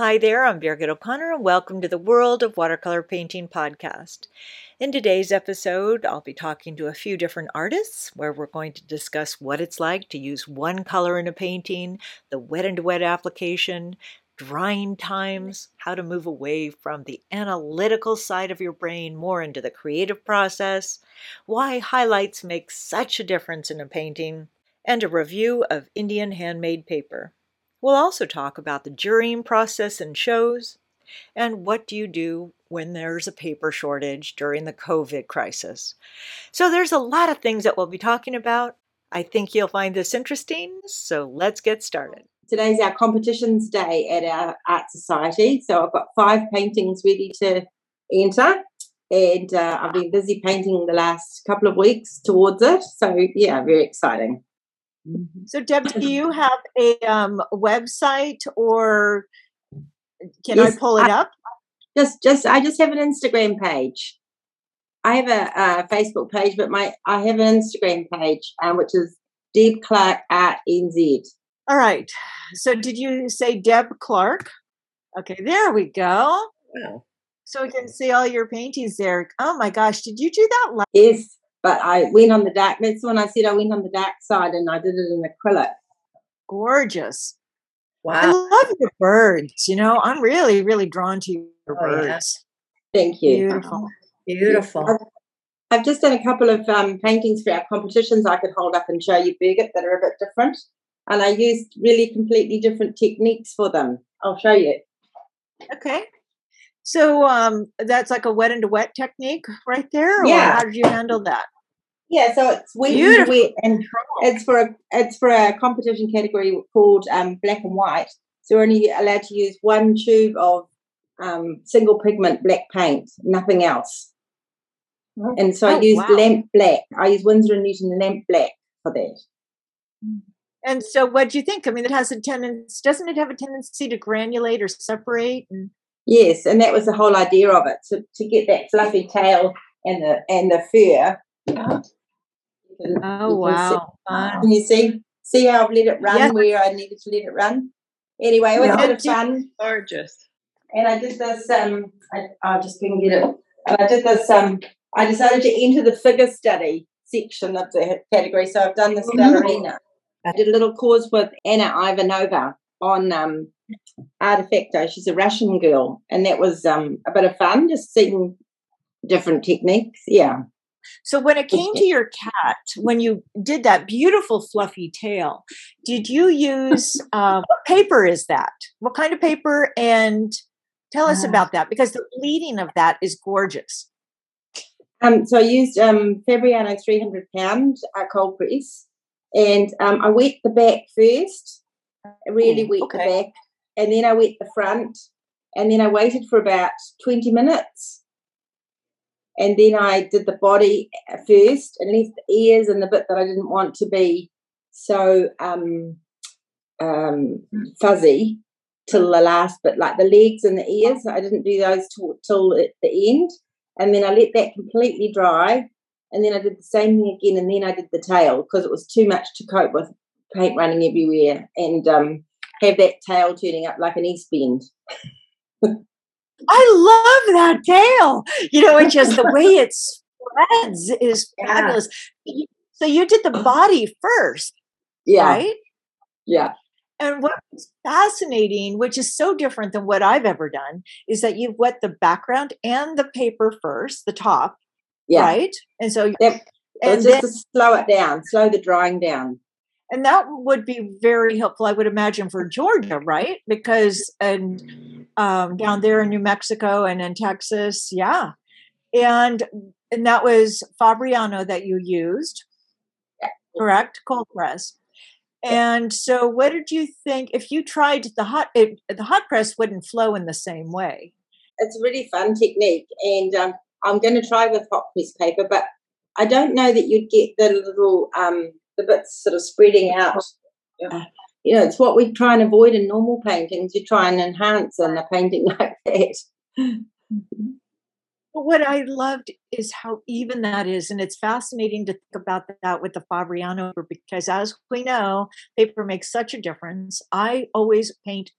Hi there, I'm Birgit O'Connor, and welcome to the World of Watercolor Painting podcast. In today's episode, I'll be talking to a few different artists where we're going to discuss what it's like to use one color in a painting, the wet and wet application, drying times, how to move away from the analytical side of your brain more into the creative process, why highlights make such a difference in a painting, and a review of Indian handmade paper. We'll also talk about the jurying process in shows and what do you do when there's a paper shortage during the COVID crisis. So there's a lot of things that we'll be talking about. I think you'll find this interesting, so let's get started. Today's our competitions day at our art society, so I've got five paintings ready to enter. And uh, I've been busy painting the last couple of weeks towards it. So, yeah, very exciting. Mm-hmm. So, Deb, do you have a um, website or can yes, I pull it I, up? Just, just, I just have an Instagram page. I have a, a, Facebook page, but my I have an Instagram page, um, which is Deb Clark at NZ. All right. So, did you say Deb Clark? Okay, there we go. So we can see all your paintings there. Oh my gosh, did you do that? Last- yes. But I went on the dark. That's when I said I went on the dark side, and I did it in acrylic. Gorgeous. Wow. I love your birds. You know, I'm really, really drawn to your oh, birds. Thank you. Beautiful. Beautiful. I've, I've, just done a couple of um, paintings for our competitions I could hold up and show you, Birgit, that are a bit different. And I used really completely different techniques for them. I'll show you. Okay. So um, that's like a wet into wet technique right there. yeah. how did you handle that? Yeah, so it's wet and wet, and it's for a it's for a competition category called um, black and white. So we're only allowed to use one tube of um, single pigment black paint, nothing else. Oh. And so oh, I used wow. lamp black. I use Winsor and Newton lamp black for that. And so, what do you think? I mean, it has a tendency, doesn't it have a tendency to granulate or separate? And- Yes, and that was the whole idea of it to, to get that fluffy tail and the and the fur. Can, oh wow! See, can you see see how I've let it run yes. where I needed to let it run? Anyway, it was yeah. a bit of fun. Gorgeous. And I did this. Um, I, I just couldn't get it. And I did this. Um, I decided to enter the figure study section of the category. So I've done this ballerina. I did a little course with Anna Ivanova on um, Artefacto. She's a Russian girl, and that was um, a bit of fun, just seeing different techniques. Yeah. So when it came to your cat, when you did that beautiful fluffy tail, did you use uh, what paper is that? What kind of paper? And tell us uh, about that because the bleeding of that is gorgeous. Um, so I used um, Fabriano 300 pound uh, cold press, and um, I wet the back first. I really wet okay. the back, and then I wet the front, and then I waited for about 20 minutes. And then I did the body first and left the ears and the bit that I didn't want to be so um, um, fuzzy till the last bit, like the legs and the ears. I didn't do those till, till the end. And then I let that completely dry. And then I did the same thing again. And then I did the tail because it was too much to cope with paint running everywhere. And um, have that tail turning up like an east bend. I love that tail. You know, it's just the way it spreads is fabulous. Yeah. So you did the body first, yeah. right? Yeah. And what's fascinating, which is so different than what I've ever done, is that you've wet the background and the paper first, the top, yeah. right? And so, yep. and just then, to slow it down, slow the drying down and that would be very helpful i would imagine for georgia right? Because and um, down there in new mexico and in texas yeah. And and that was fabriano that you used correct? Cold press. And so what did you think if you tried the hot it, the hot press wouldn't flow in the same way? It's a really fun technique and um, i'm going to try with hot press paper but i don't know that you'd get the little um, the bits sort of spreading out. Yeah. Uh, you know, it's what we try and avoid in normal paintings. You try and enhance in a painting like that. What I loved is how even that is, and it's fascinating to think about that with the Fabriano because, as we know, paper makes such a difference. I always paint.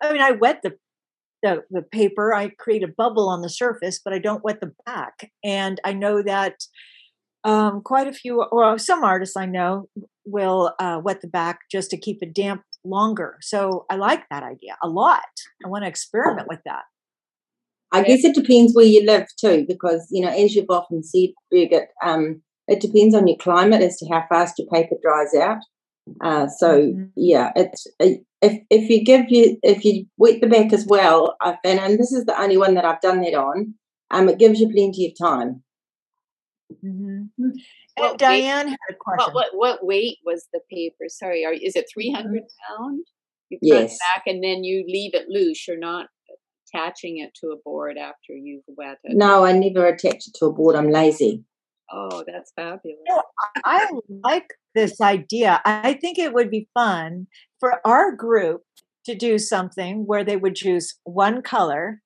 I mean, I wet the the, the paper, I create a bubble on the surface, but I don't wet the back. And I know that um, quite a few, or some artists I know, will uh, wet the back just to keep it damp longer. So I like that idea a lot. I want to experiment with that. I guess it depends where you live too, because you know, as you've often said, Birgit, um, it depends on your climate as to how fast your paper dries out. Uh, so mm-hmm. yeah, it's if if you give you if you wet the back as well, and and this is the only one that I've done that on. Um, it gives you plenty of time. Mm-hmm. And what Diane weight, had a question. What, what, what weight was the paper? Sorry, are, is it three hundred mm-hmm. pound? You yes. back and then you leave it loose. You're not attaching it to a board after you've wet it. No, I never attach it to a board. I'm lazy. Oh, that's fabulous. You know, I like this idea. I think it would be fun for our group to do something where they would choose one color.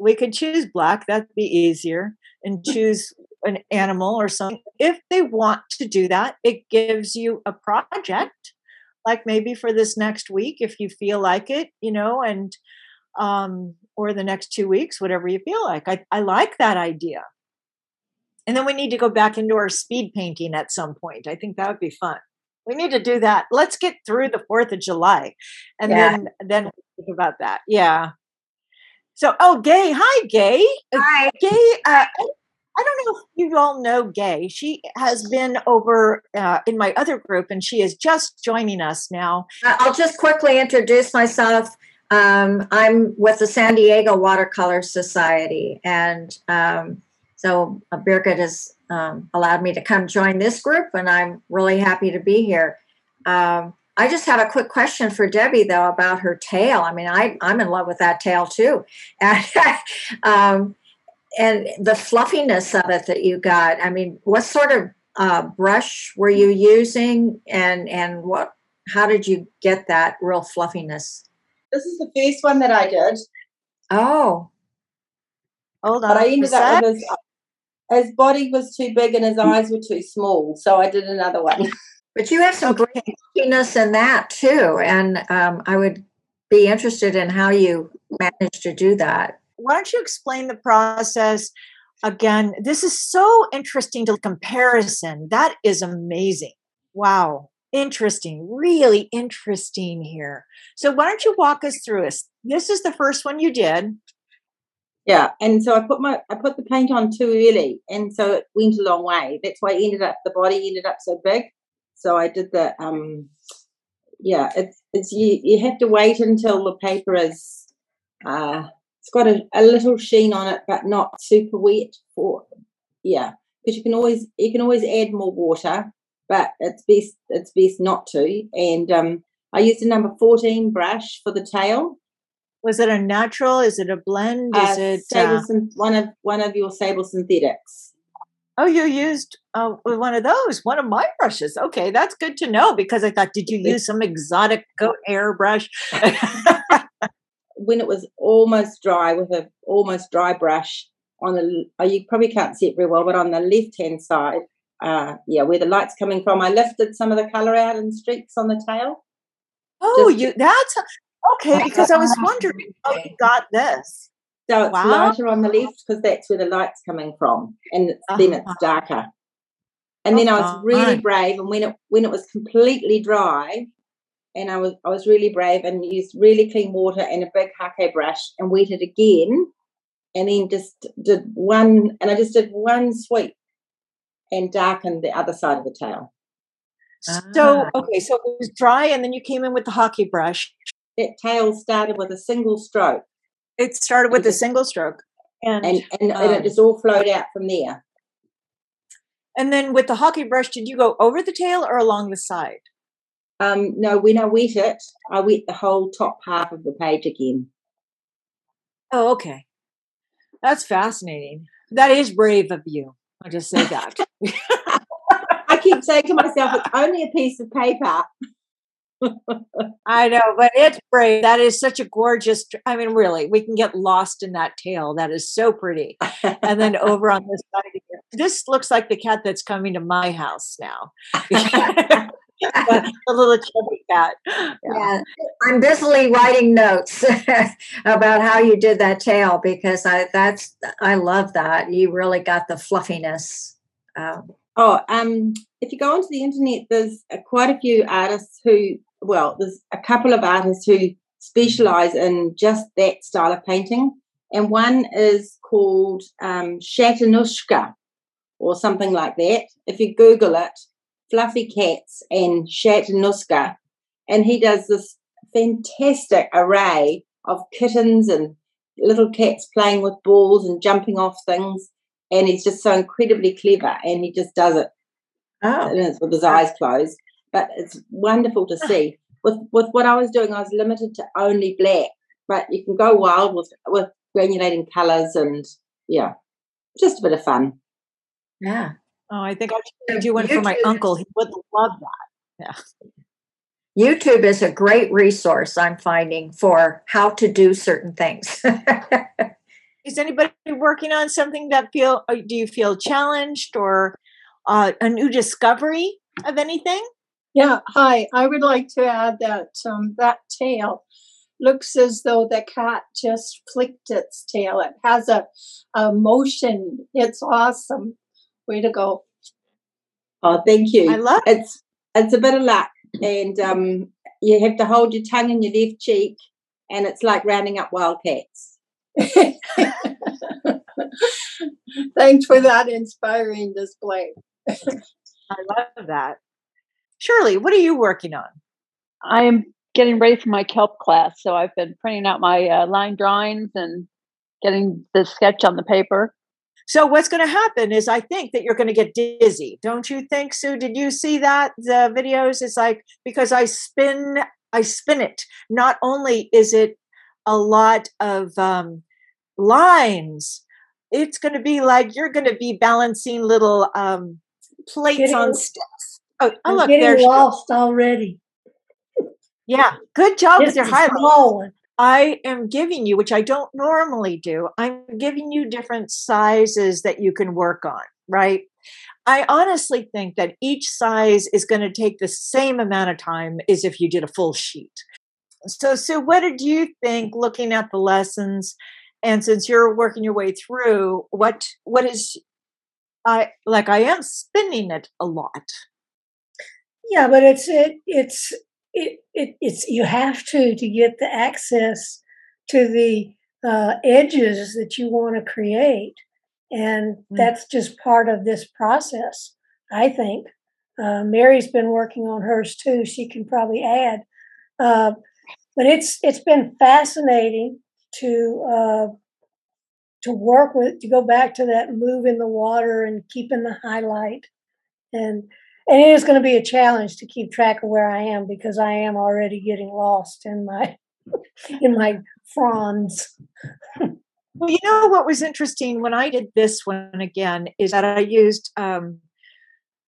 We could choose black, that'd be easier, and choose an animal or something. If they want to do that, it gives you a project, like maybe for this next week, if you feel like it, you know, and um, or the next two weeks, whatever you feel like. I, I like that idea. And then we need to go back into our speed painting at some point. I think that would be fun. We need to do that. Let's get through the 4th of July and yeah. then then think about that. Yeah. So, oh, Gay. Hi, Gay. Uh, hi. Gay, uh, I don't know if you all know Gay. She has been over uh, in my other group and she is just joining us now. Uh, I'll just quickly introduce myself. Um, I'm with the San Diego Watercolor Society, and um, so uh, Birgit has um, allowed me to come join this group, and I'm really happy to be here. Um, I just have a quick question for Debbie, though, about her tail. I mean, I, I'm in love with that tail too, and, um, and the fluffiness of it that you got. I mean, what sort of uh, brush were you using, and and what? How did you get that real fluffiness? This is the first one that I did. Oh, hold on. But I ended up with his, his body was too big and his eyes were too small, so I did another one. But you have some great fluffiness in that too, and um, I would be interested in how you managed to do that. Why don't you explain the process? Again, this is so interesting to comparison. That is amazing. Wow interesting, really interesting here. So why don't you walk us through this? This is the first one you did. Yeah, and so I put my I put the paint on too early, and so it went a long way. That's why I ended up the body ended up so big. So I did the um, yeah. It's it's you you have to wait until the paper is uh, it's got a, a little sheen on it, but not super wet. For yeah, because you can always you can always add more water but it's best it's best not to. And um, I used a number fourteen brush for the tail. Was it a natural? Is it a blend? Is uh, it uh, one of one of your sable synthetics? Oh, you used uh, one of those, one of my brushes. Okay, that's good to know because I thought, did you use some exotic goat hair brush? when it was almost dry with a almost dry brush on the, oh, you probably can't see it very well, but on the left hand side, uh, yeah, where the light's coming from. I lifted some of the color out in streaks on the tail. Oh, you that's okay because I was wondering how you got this. So it's wow. lighter on the left because that's where the light's coming from, and it's, uh-huh. then it's uh-huh. darker. And then I was uh-huh. really brave, and when it when it was completely dry, and I was I was really brave and used really clean water and a big hake brush and wet it again, and then just did one, and I just did one sweep and darkened the other side of the tail. So, ah. okay, so it was dry and then you came in with the hake brush. That tail started with a single stroke. It started with a single stroke. And, and, and, um, and, it um just all flowed out from there. And then with the hake brush, did you go over the tail or along the side? Um, no, when I wet it, I wet the whole top half of the page again. Oh, okay. That's fascinating. That is brave of you. I'll just say that. I keep saying to myself, it's only a piece of paper. I know, but it's brave. That is such a gorgeous. I mean, really, we can get lost in that tail. That is so pretty. And then over on this side, here, this looks like the cat that's coming to my house now. the little chubby cat. Yeah. yeah. I'm busily writing notes about how you did that tail because I that's I love that. You really got the fluffiness. Um, oh, um, if you go onto the internet, there's uh, quite a few artists who, well, there's a couple of artists who specialize in just that style of painting, and one is called um, Shatanushka or something like that. If you Google it, fluffy cats and Shatanuska, and he does this fantastic array of kittens and little cats playing with balls and jumping off things. And he's just so incredibly clever, and he just does it oh. with his eyes closed. But it's wonderful to see. With with what I was doing, I was limited to only black, but you can go wild with with granulating colours and yeah, just a bit of fun. Yeah. Oh, I think I should do one YouTube. for my uncle. He would love that. Yeah. YouTube is a great resource I'm finding for how to do certain things. is anybody working on something that feel uh, do you feel challenged or uh, a new discovery of anything? Yeah, hi. I would like to add that um, that tail looks as though the cat just flicked its tail. It has a, a motion. It's awesome. Way to go. Oh, thank you. I love it. It's it's a bit of luck. And um, you have to hold your tongue in your left cheek and it's like rounding up wildcats. Thanks for that inspiring display. I love that. Shirley, what are you working on? I'm getting ready for my kelp class, so I've been printing out my uh, line drawings and getting the sketch on the paper. So what's going to happen is I think that you're going to get dizzy. Don't you think, Sue? Did you see that the videos? It's like because I spin I spin it. Not only is it a lot of um, lines, it's going to be like you're going to be balancing little um, plates getting, on sticks. Oh, oh look, getting lost already. Yeah, good job with your highlights. I am giving you, which I don't normally do, I'm giving you different sizes that you can work on, right? I honestly think that each size is going to take the same amount of time as if you did a full sheet. So, Sue, what did you think looking at the lessons? And since you're working your way through, what what is I like I am spinning it a lot. Yeah, but it's it it's it, it, it's you have to to get the access to the uh, edges that you want to create, and mm. that's just part of this process. I think uh, Mary's been working on hers too. She can probably add, uh, but it's it's been fascinating to uh, to work with to go back to that move in the water and keeping the highlight and and it is going to be a challenge to keep track of where I am because I am already getting lost in my in my fronds. well, you know what was interesting when I did this one again is that I used um,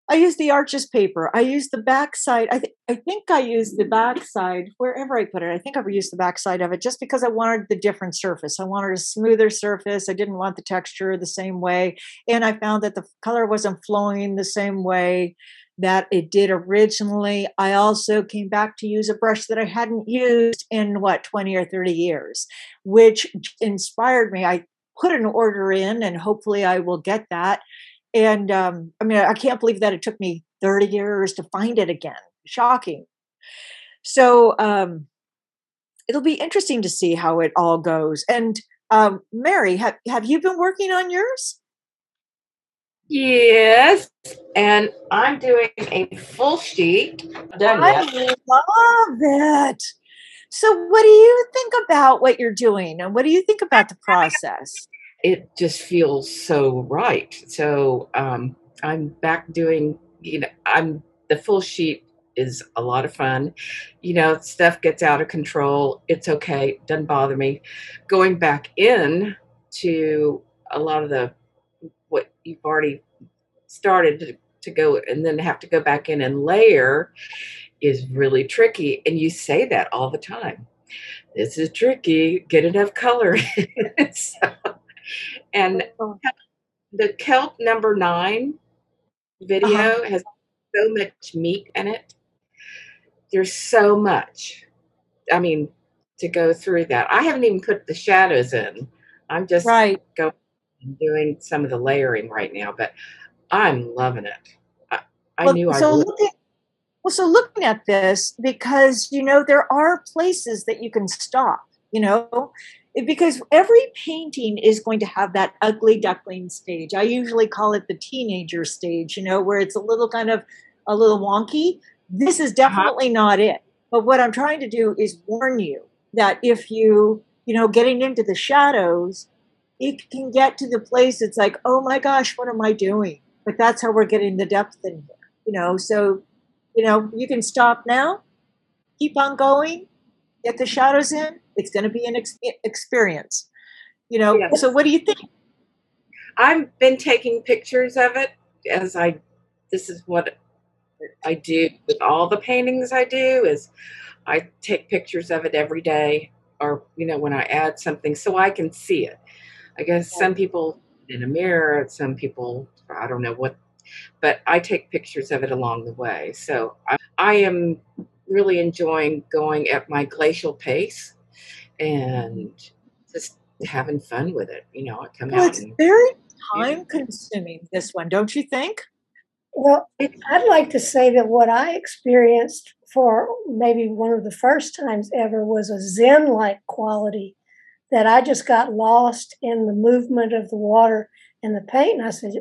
I used the Arches paper. I used the backside. I, th- I think I used the backside wherever I put it. I think I've used the backside of it just because I wanted the different surface. I wanted a smoother surface. I didn't want the texture the same way. And I found that the color wasn't flowing the same way that it did originally. I also came back to use a brush that I hadn't used in what 20 or 30 years, which inspired me. I put an order in and hopefully I will get that. And um, I mean, I can't believe that it took me 30 years to find it again. Shocking. So um, it'll be interesting to see how it all goes. And um, Mary, have, have you been working on yours? Yes, and I'm doing a full sheet. Done I love it. So, what do you think about what you're doing, and what do you think about the process? It just feels so right. So, um, I'm back doing. You know, I'm the full sheet is a lot of fun. You know, stuff gets out of control. It's okay. Doesn't bother me. Going back in to a lot of the what you've already started to, to go and then have to go back in and layer is really tricky. And you say that all the time. This is tricky. Get enough color. so, and the kelp number nine video uh-huh. has so much meat in it. there's so much. I mean, to go through that. I haven't even put the shadows in. I'm just right. going doing some of the layering right now, but I'm loving it. I, I well, knew so I would. Looking, well, so looking at this, because you know there are places that you can stop. You know, because every painting is going to have that ugly duckling stage. I usually call it the teenager stage. You know, where it's a little kind of a little wonky. This is Uh-huh. definitely not it. But what I'm trying to do is warn you that if you, you know, getting into the shadows, it can get to the place it's like, oh my gosh, what am I doing? But that's how we're getting the depth in here, you know. So, you know, you can stop now, keep on going, get the shadows in. It's going to be an ex- experience, you know. Yes. So, what do you think? I've been taking pictures of it as I. This is what I do with all the paintings I do. Is I take pictures of it every day, or you know when I add something, so I can see it. I guess some people in a mirror, some people I don't know what, but I take pictures of it along the way. So I, I am really enjoying going at my glacial pace and just having fun with it. You know, I come Well, out it's and very time consuming, this one, don't you think? Well, I'd like to say that what I experienced for maybe one of the first times ever was a Zen like quality that I just got lost in the movement of the water and the paint. And I said,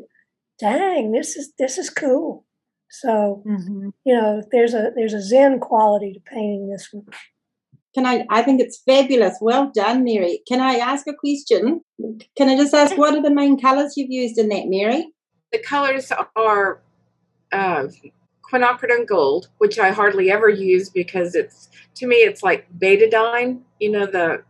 dang, this is this is cool. So, Mm-hmm. you know, there's a there's a Zen quality to painting this one. Can I? I think it's fabulous. Well done, Mary. Can I ask a question? Can I just ask what are the main colours you've used in that, Mary? the colors are uh, quinacridone gold, which I hardly ever use because it's to me it's like betadine. You know the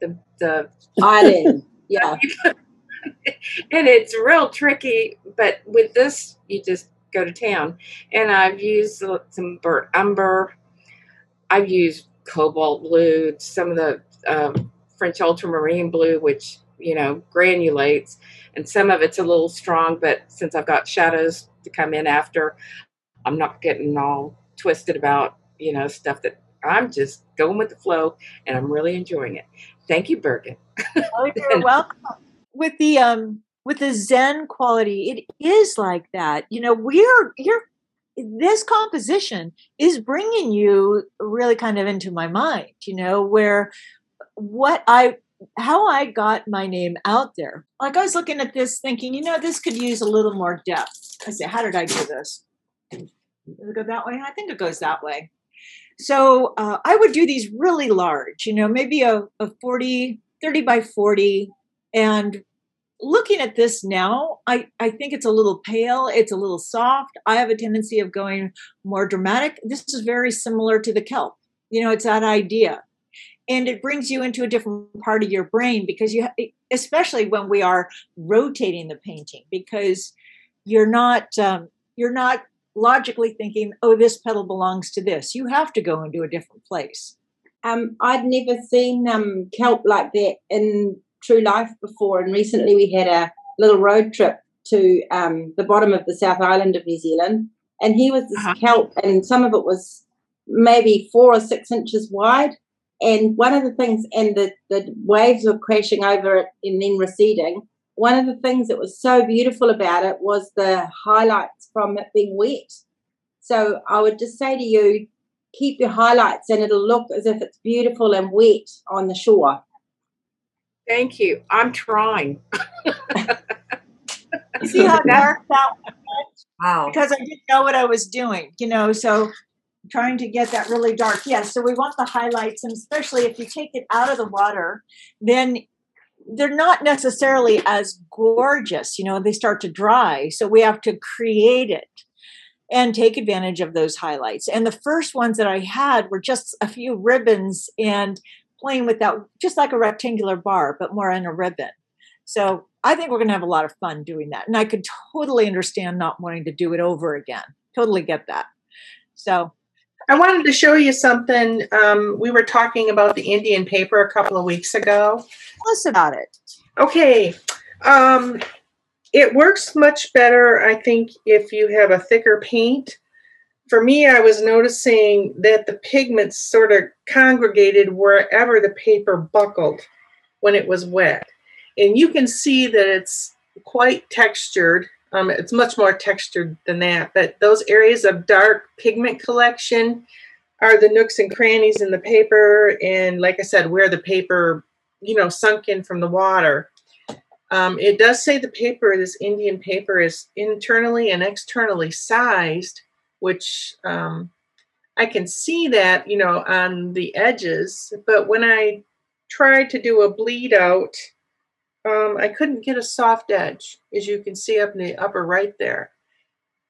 the the Island. Yeah. and it's real tricky. But with this, you just go to town. And I've used some burnt umber. I've used cobalt blue, some of the um, French ultramarine blue, which you know granulates, and some of it's a little strong. But since I've got shadows to come in after, I'm not getting all twisted about you know stuff that I'm just going with the flow, and I'm really enjoying it. Thank you, Birgit. Oh, you're welcome. With the um with the Zen quality, it is like that. You know, we're you're this composition is bringing you really kind of into my mind. You know, where what I how I got my name out there. Like I was looking at this, thinking, you know, this could use a little more depth. I said, how did I do this? Does it go that way? I think it goes that way. So uh, I would do these really large, you know, maybe a, a 40, 30 by 40. And looking at this now, I, I think it's a little pale, it's a little soft. I have a tendency of going more dramatic. This is very similar to the kelp. You know, it's that idea. And it brings you into a different part of your brain because you, especially when we are rotating the painting, because you're not, um, you're not logically thinking, oh, this petal belongs to this. You have to go into a different place. Um, I'd never seen um, kelp like that in true life before, and recently we had a little road trip to um, the bottom of the South Island of New Zealand, and here was this Uh-huh. kelp, and some of it was maybe four or six inches wide. And one of the things, and the, the waves were crashing over it and then receding. One of the things that was so beautiful about it was the highlights from it being wet. So I would just say to you, keep your highlights and it'll look as if it's beautiful and wet on the shore. Thank you. I'm trying. You see how dark that was? Wow. Because I didn't know what I was doing, you know, so trying to get that really dark. Yes, so we want the highlights, and especially if you take it out of the water, then they're not necessarily as gorgeous, you know, they start to dry. So we have to create it and take advantage of those highlights. And the first ones that I had were just a few ribbons and playing with that, just like a rectangular bar, but more in a ribbon. So I think we're going to have a lot of fun doing that. And I could totally understand not wanting to do it over again. Totally get that. So, I wanted to show you something. Um, we were talking about the Indian paper a couple of weeks ago. tell us about it. Okay. Um, it works much better, I think, if you have a thicker paint for me, I was noticing that the pigments sort of congregated wherever the paper buckled when it was wet. And you can see that it's quite textured. Um, it's much more textured than that, but those areas of dark pigment collection are the nooks and crannies in the paper. And like I said, where the paper, you know, sunk in from the water. Um, it does say the paper, this Indian paper, is internally and externally sized, which um, I can see that, you know, on the edges. But when I tried to do a bleed out, um, I couldn't get a soft edge, as you can see up in the upper right there.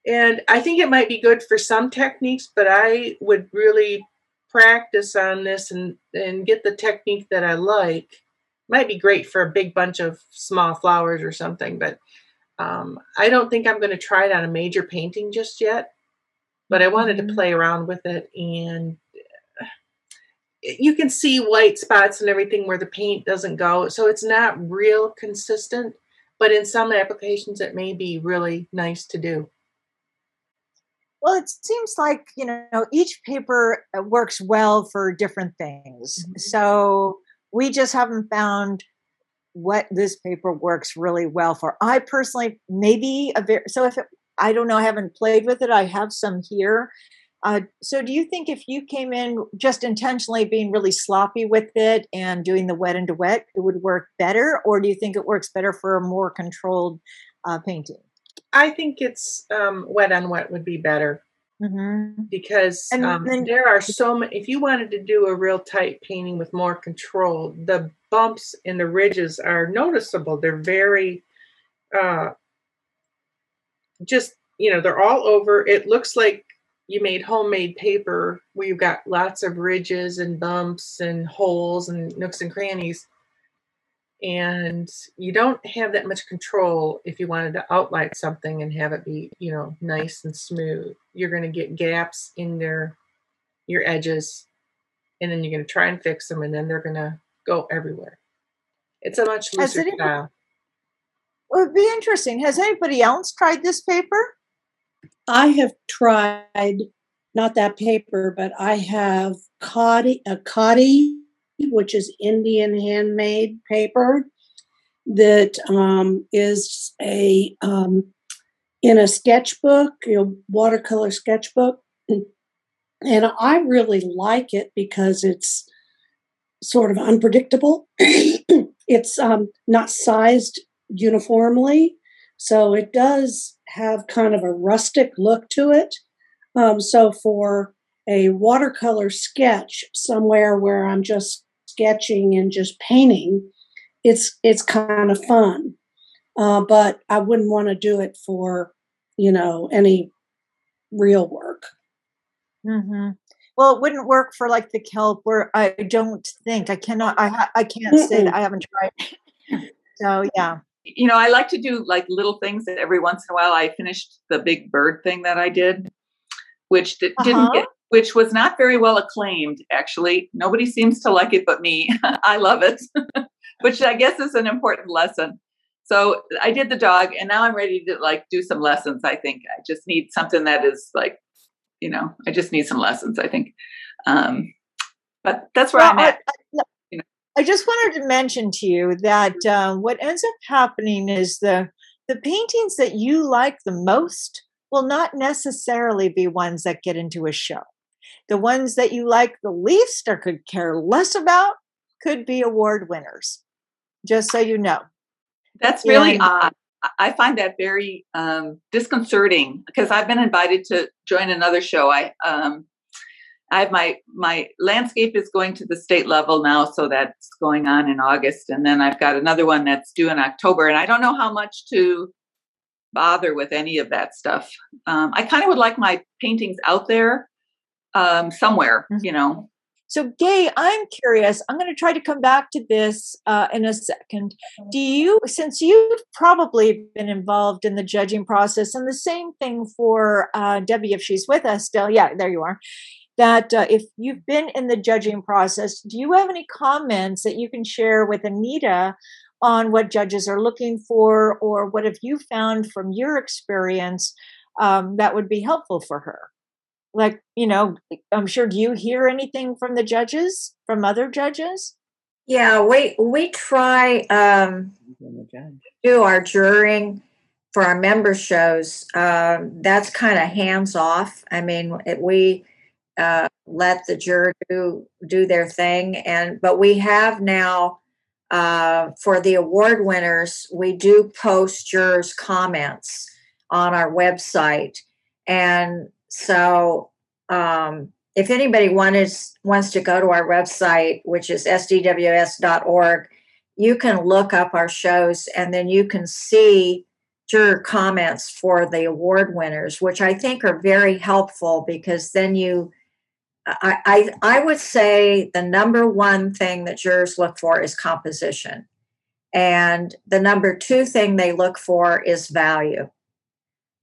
And I think it might be good for some techniques, but I would really practice on this and, and get the technique that I like. Might be great for a big bunch of small flowers or something, but um, I don't think I'm going to try it on a major painting just yet. But I wanted to mm-hmm. play around with it and you can see white spots and everything where the paint doesn't go. So it's not real consistent, but in some applications it may be really nice to do. Well, it seems like, you know, each paper uh, works well for different things. Mm-hmm. So we just haven't found what this paper works really well for. I personally, maybe a very, so if it, I don't know, I haven't played with it. I have some here uh, so, do you think if you came in just intentionally being really sloppy with it and doing the wet into wet, it would work better, or do you think it works better for a more controlled uh, painting? I think it's um, wet on wet would be better mm-hmm. because and, um, then, there are so many. If you wanted to do a real tight painting with more control, the bumps and the ridges are noticeable. They're very, uh, just you know, they're all over. It looks like you made homemade paper where you've got lots of ridges and bumps and holes and nooks and crannies. And you don't have that much control if you wanted to outline something and have it be, you know, nice and smooth. You're going to get gaps in their your edges, and then you're going to try and fix them, and then they're going to go everywhere. It's a much looser style. Well, it'd be interesting. Has anybody else tried this paper? I have tried not that paper, but I have khadi, a khadi, which is Indian handmade paper that um, is a um, in a sketchbook, you know, watercolor sketchbook, and I really like it because it's sort of unpredictable. it's um, not sized uniformly, so it does have kind of a rustic look to it. Um, so for a watercolor sketch somewhere where I'm just sketching and just painting, it's it's kind of fun. Uh, but I wouldn't want to do it for you know any real work. Mm-hmm. Well, it wouldn't work for like the kelp, where I don't think I cannot. I I can't Mm-mm. say that I haven't tried. So yeah you know, I like to do like little things that every once in a while. I finished the big bird thing that I did, which did, uh-huh. didn't get, which was not very well acclaimed. Actually, nobody seems to like it but me. I love it, which I guess is an important lesson. So I did the dog, and now I'm ready to like do some lessons. I think I just need something that is like, you know, I just need some lessons. I think, um, but that's where well, I'm at. I, I just wanted to mention to you that uh, what ends up happening is the the paintings that you like the most will not necessarily be ones that get into a show. The ones that you like the least or could care less about could be award winners. Just so you know. That's really and, odd. I find that very um, disconcerting because I've been invited to join another show. I um, I have my my landscape is going to the state level now, so that's going on in August, and then I've got another one that's due in October, and I don't know how much to bother with any of that stuff. Um, I kind of would like my paintings out there um, somewhere, mm-hmm. you know. So, Gay, I'm curious. I'm going to try to come back to this uh, in a second. Do you, since you've probably been involved in the judging process, and the same thing for uh, Debbie, if she's with us still, yeah, there you are that uh, if you've been in the judging process, do you have any comments that you can share with Anita on what judges are looking for, or what have you found from your experience um, that would be helpful for her? like you know i'm sure do you hear anything from the judges from other judges? Yeah we we try um do our jurying for our member shows. Um that's kind of hands off. I mean it, we uh let the jury do do their thing and but we have now uh, for the award winners, we do post jurors' comments on our website. And so um, if anybody wanted, wants to go to our website, which is sdws.org, you can look up our shows and then you can see juror comments for the award winners, which I think are very helpful because then you I, I, would say the number one thing that jurors look for is composition. And the number two thing they look for is value.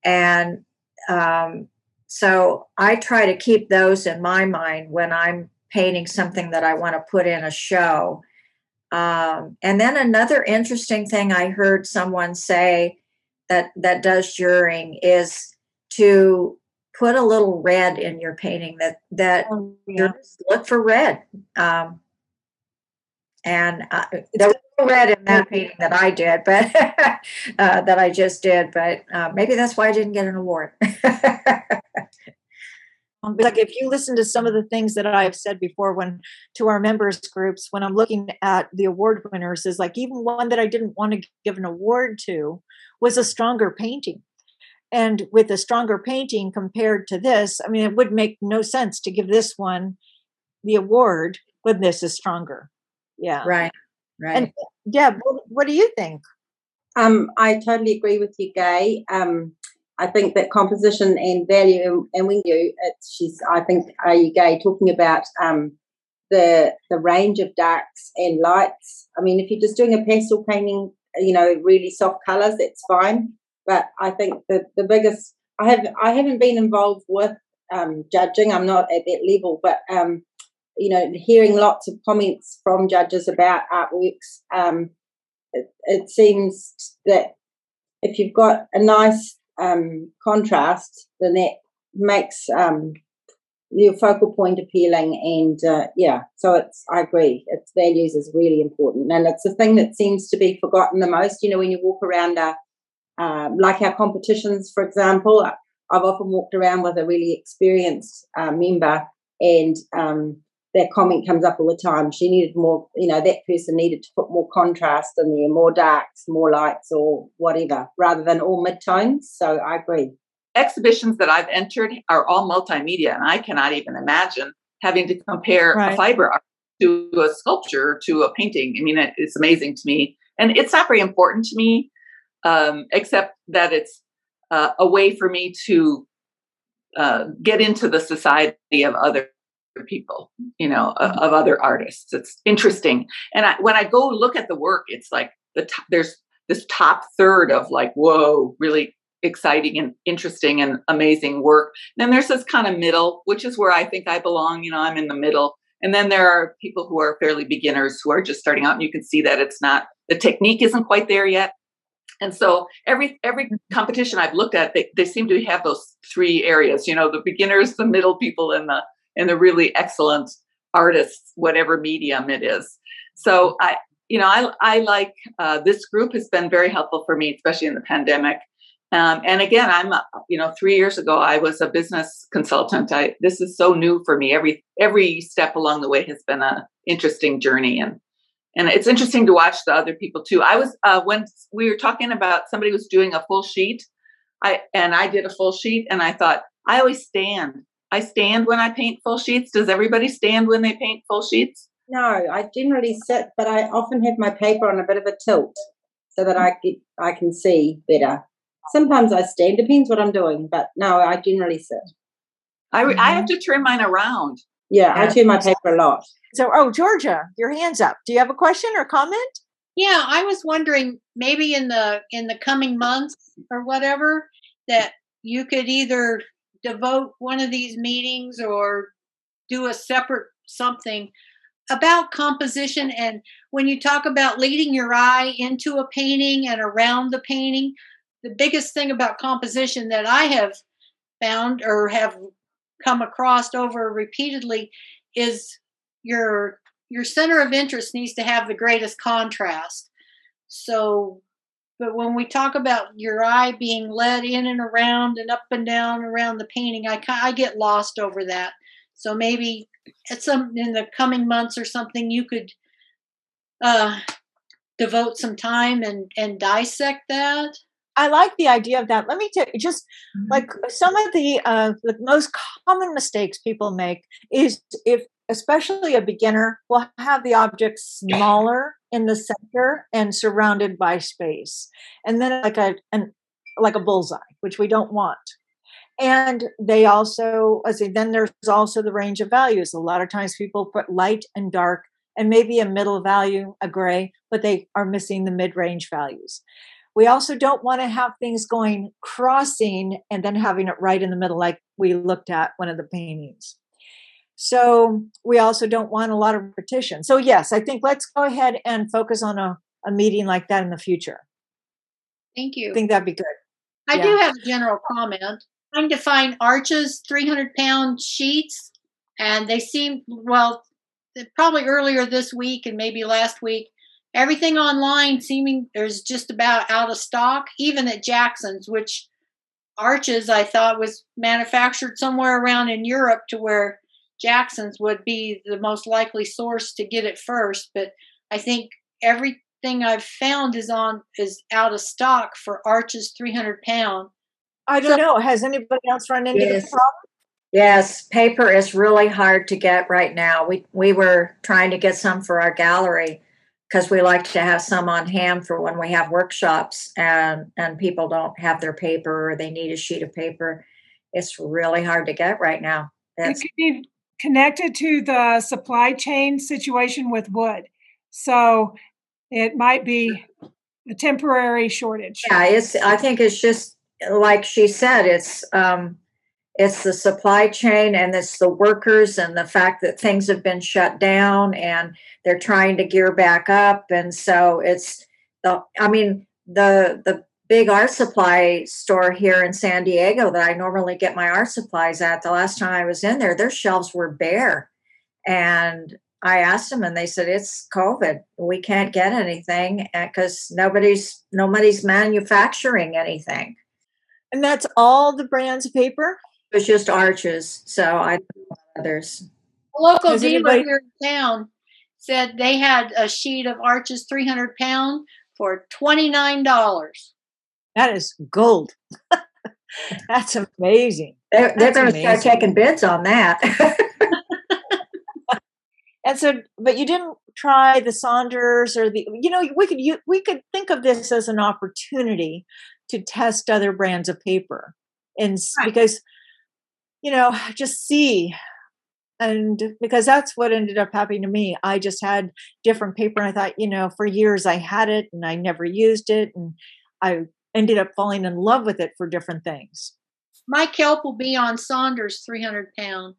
And um, so I try to keep those in my mind when I'm painting something that I want to put in a show. Um, and then another interesting thing I heard someone say that that does jurying is to put a little red in your painting that that oh, yeah. look for red um, and uh, there was no red in that painting that i did but uh, that i just did but uh, maybe that's why i didn't get an award. Like if you listen to some of the things that I've said before when to our members groups when I'm looking at the award winners is like even one that I didn't want to give an award to was a stronger painting and with a stronger painting compared to this i mean it would make no sense to give this one the award when this is stronger. Yeah. Right right. And deb what, do you think? Um i totally agree with you gay. Um i think that composition and value and when you it's she's i think are you gay talking about um the the range of darks and lights? I mean if you're just doing a pastel painting you know really soft colors that's fine but I think the the biggest I have I haven't been involved with um, judging. I'm not at that level, but um, you know, hearing lots of comments from judges about artworks, um, it, it, seems that if you've got a nice um, contrast, then that makes um, your focal point appealing. And uh, yeah, so it's I agree. Its values is really important, and it's the thing that seems to be forgotten the most. You know, when you walk around a um, like our competitions, for example, I've often walked around with a really experienced uh, member, and um, that comment comes up all the time. She needed more, you know, that person needed to put more contrast in there, more darks, more lights, or whatever, rather than all midtones. So I agree. Exhibitions that I've entered are all multimedia, and I cannot even imagine having to compare right. a fiber art to a sculpture to a painting. I mean, it's amazing to me, and it's not very important to me um, except that it's uh, a way for me to uh, get into the society of other people, you know, mm-hmm. of other artists. It's interesting. And I, when I go look at the work, it's like the t- there's this top third of like, whoa, really exciting and interesting and amazing work. And then there's this kind of middle, which is where I think I belong. You know, I'm in the middle. And then there are people who are fairly beginners who are just starting out, and you can see that it's not the technique isn't quite there yet, and so every every mm-hmm. competition I've looked at, they, they seem to have those three areas. You know, the beginners, the middle people, and the and the really excellent artists, whatever medium it is. So I, you know, I I like uh, this group has been very helpful for me, especially in the pandemic. Um, and again, I'm you know three years ago I was a business consultant. I this is so new for me. Every every step along the way has been a interesting journey, and and it's interesting to watch the other people too. I was uh, when we were talking about somebody was doing a full sheet, I and I did a full sheet, and I thought I always stand. I stand when I paint full sheets. Does everybody stand when they paint full sheets? No, I generally sit, but I often have my paper on a bit of a tilt so that I get I can see better. Sometimes I stand, depends what I'm doing, but no, I generally sit. I, mm-hmm. I have to turn mine around yeah, I turn my paper a lot. So, oh, Georgia, your hands up. Do you have a question or comment? Yeah, I was wondering maybe in the in the coming months or whatever that you could either devote one of these meetings or do a separate something about composition and when you talk about leading your eye into a painting and around the painting the biggest thing about composition that i have found or have come across over repeatedly is your your center of interest needs to have the greatest contrast. So but when we talk about your eye being led in and around and up and down around the painting, I I get lost over that. So maybe at some in the coming months or something, you could uh, devote some time and and dissect that. I like the idea of that. Let me tell you, just mm-hmm. like some of the uh, the most common mistakes people make is if, especially a beginner, will have the object smaller in the center and surrounded by space, and then like a an like a bullseye, which we don't want. And they also, I say, then there's also the range of values. A lot of times people put light and dark and maybe a middle value, a gray, but they are missing the mid range values. We also don't want to have things going crossing and then having it right in the middle, like we looked at one of the paintings. So we also don't want a lot of repetition. So, yes, I think let's go ahead and focus on a, a meeting like that in the future. Thank you. I think that'd be good. I yeah. do have a general comment. Trying to find Arches 300 pound sheets, and they seem, well, probably earlier this week and maybe last week, everything online seeming there's just about out of stock, even at Jackson's, which Arches I thought was manufactured somewhere around in Europe to where Jackson's would be the most likely source to get it first, but I think everything I've found is on is out of stock for Arches 300 pound. I don't so, know. Has anybody else run into yes. this problem? Yes, paper is really hard to get right now. We we were trying to get some for our gallery because we like to have some on hand for when we have workshops and and people don't have their paper or they need a sheet of paper. It's really hard to get right now. That's, it could be connected to the supply chain situation with wood. So it might be a temporary shortage. Yeah, it's I think it's just like she said, it's um it's the supply chain and it's the workers and the fact that things have been shut down and they're trying to gear back up and so it's the i mean the the big art supply store here in San Diego that I normally get my art supplies at. The last time I was in there, their shelves were bare. And I asked them and they said it's COVID. We can't get anything because nobody's nobody's manufacturing anything. And that's all the brands of paper? It was just arches. So I others. A local dealer anybody- here in town said they had a sheet of arches 300 pound for $29. That is gold. That's amazing. They're, they're going to start taking bids on that. and so, but you didn't try the Saunders or the, you know, we could you, we could think of this as an opportunity to test other brands of paper, and right. because, you know, just see and because that's what ended up happening to me i just had different paper and i thought you know for years i had it and i never used it and i ended up falling in love with it for different things. My kelp will be on Saunders 300 pound.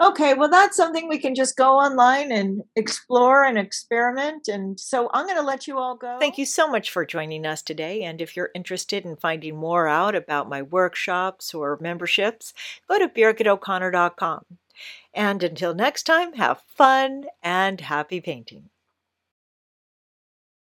Okay, well, that's something we can just go online and explore and experiment. And so I'm going to let you all go. Thank you so much for joining us today. And if you're interested in finding more out about my workshops or memberships, go to birgitoconnor.com. And until next time, have fun and happy painting.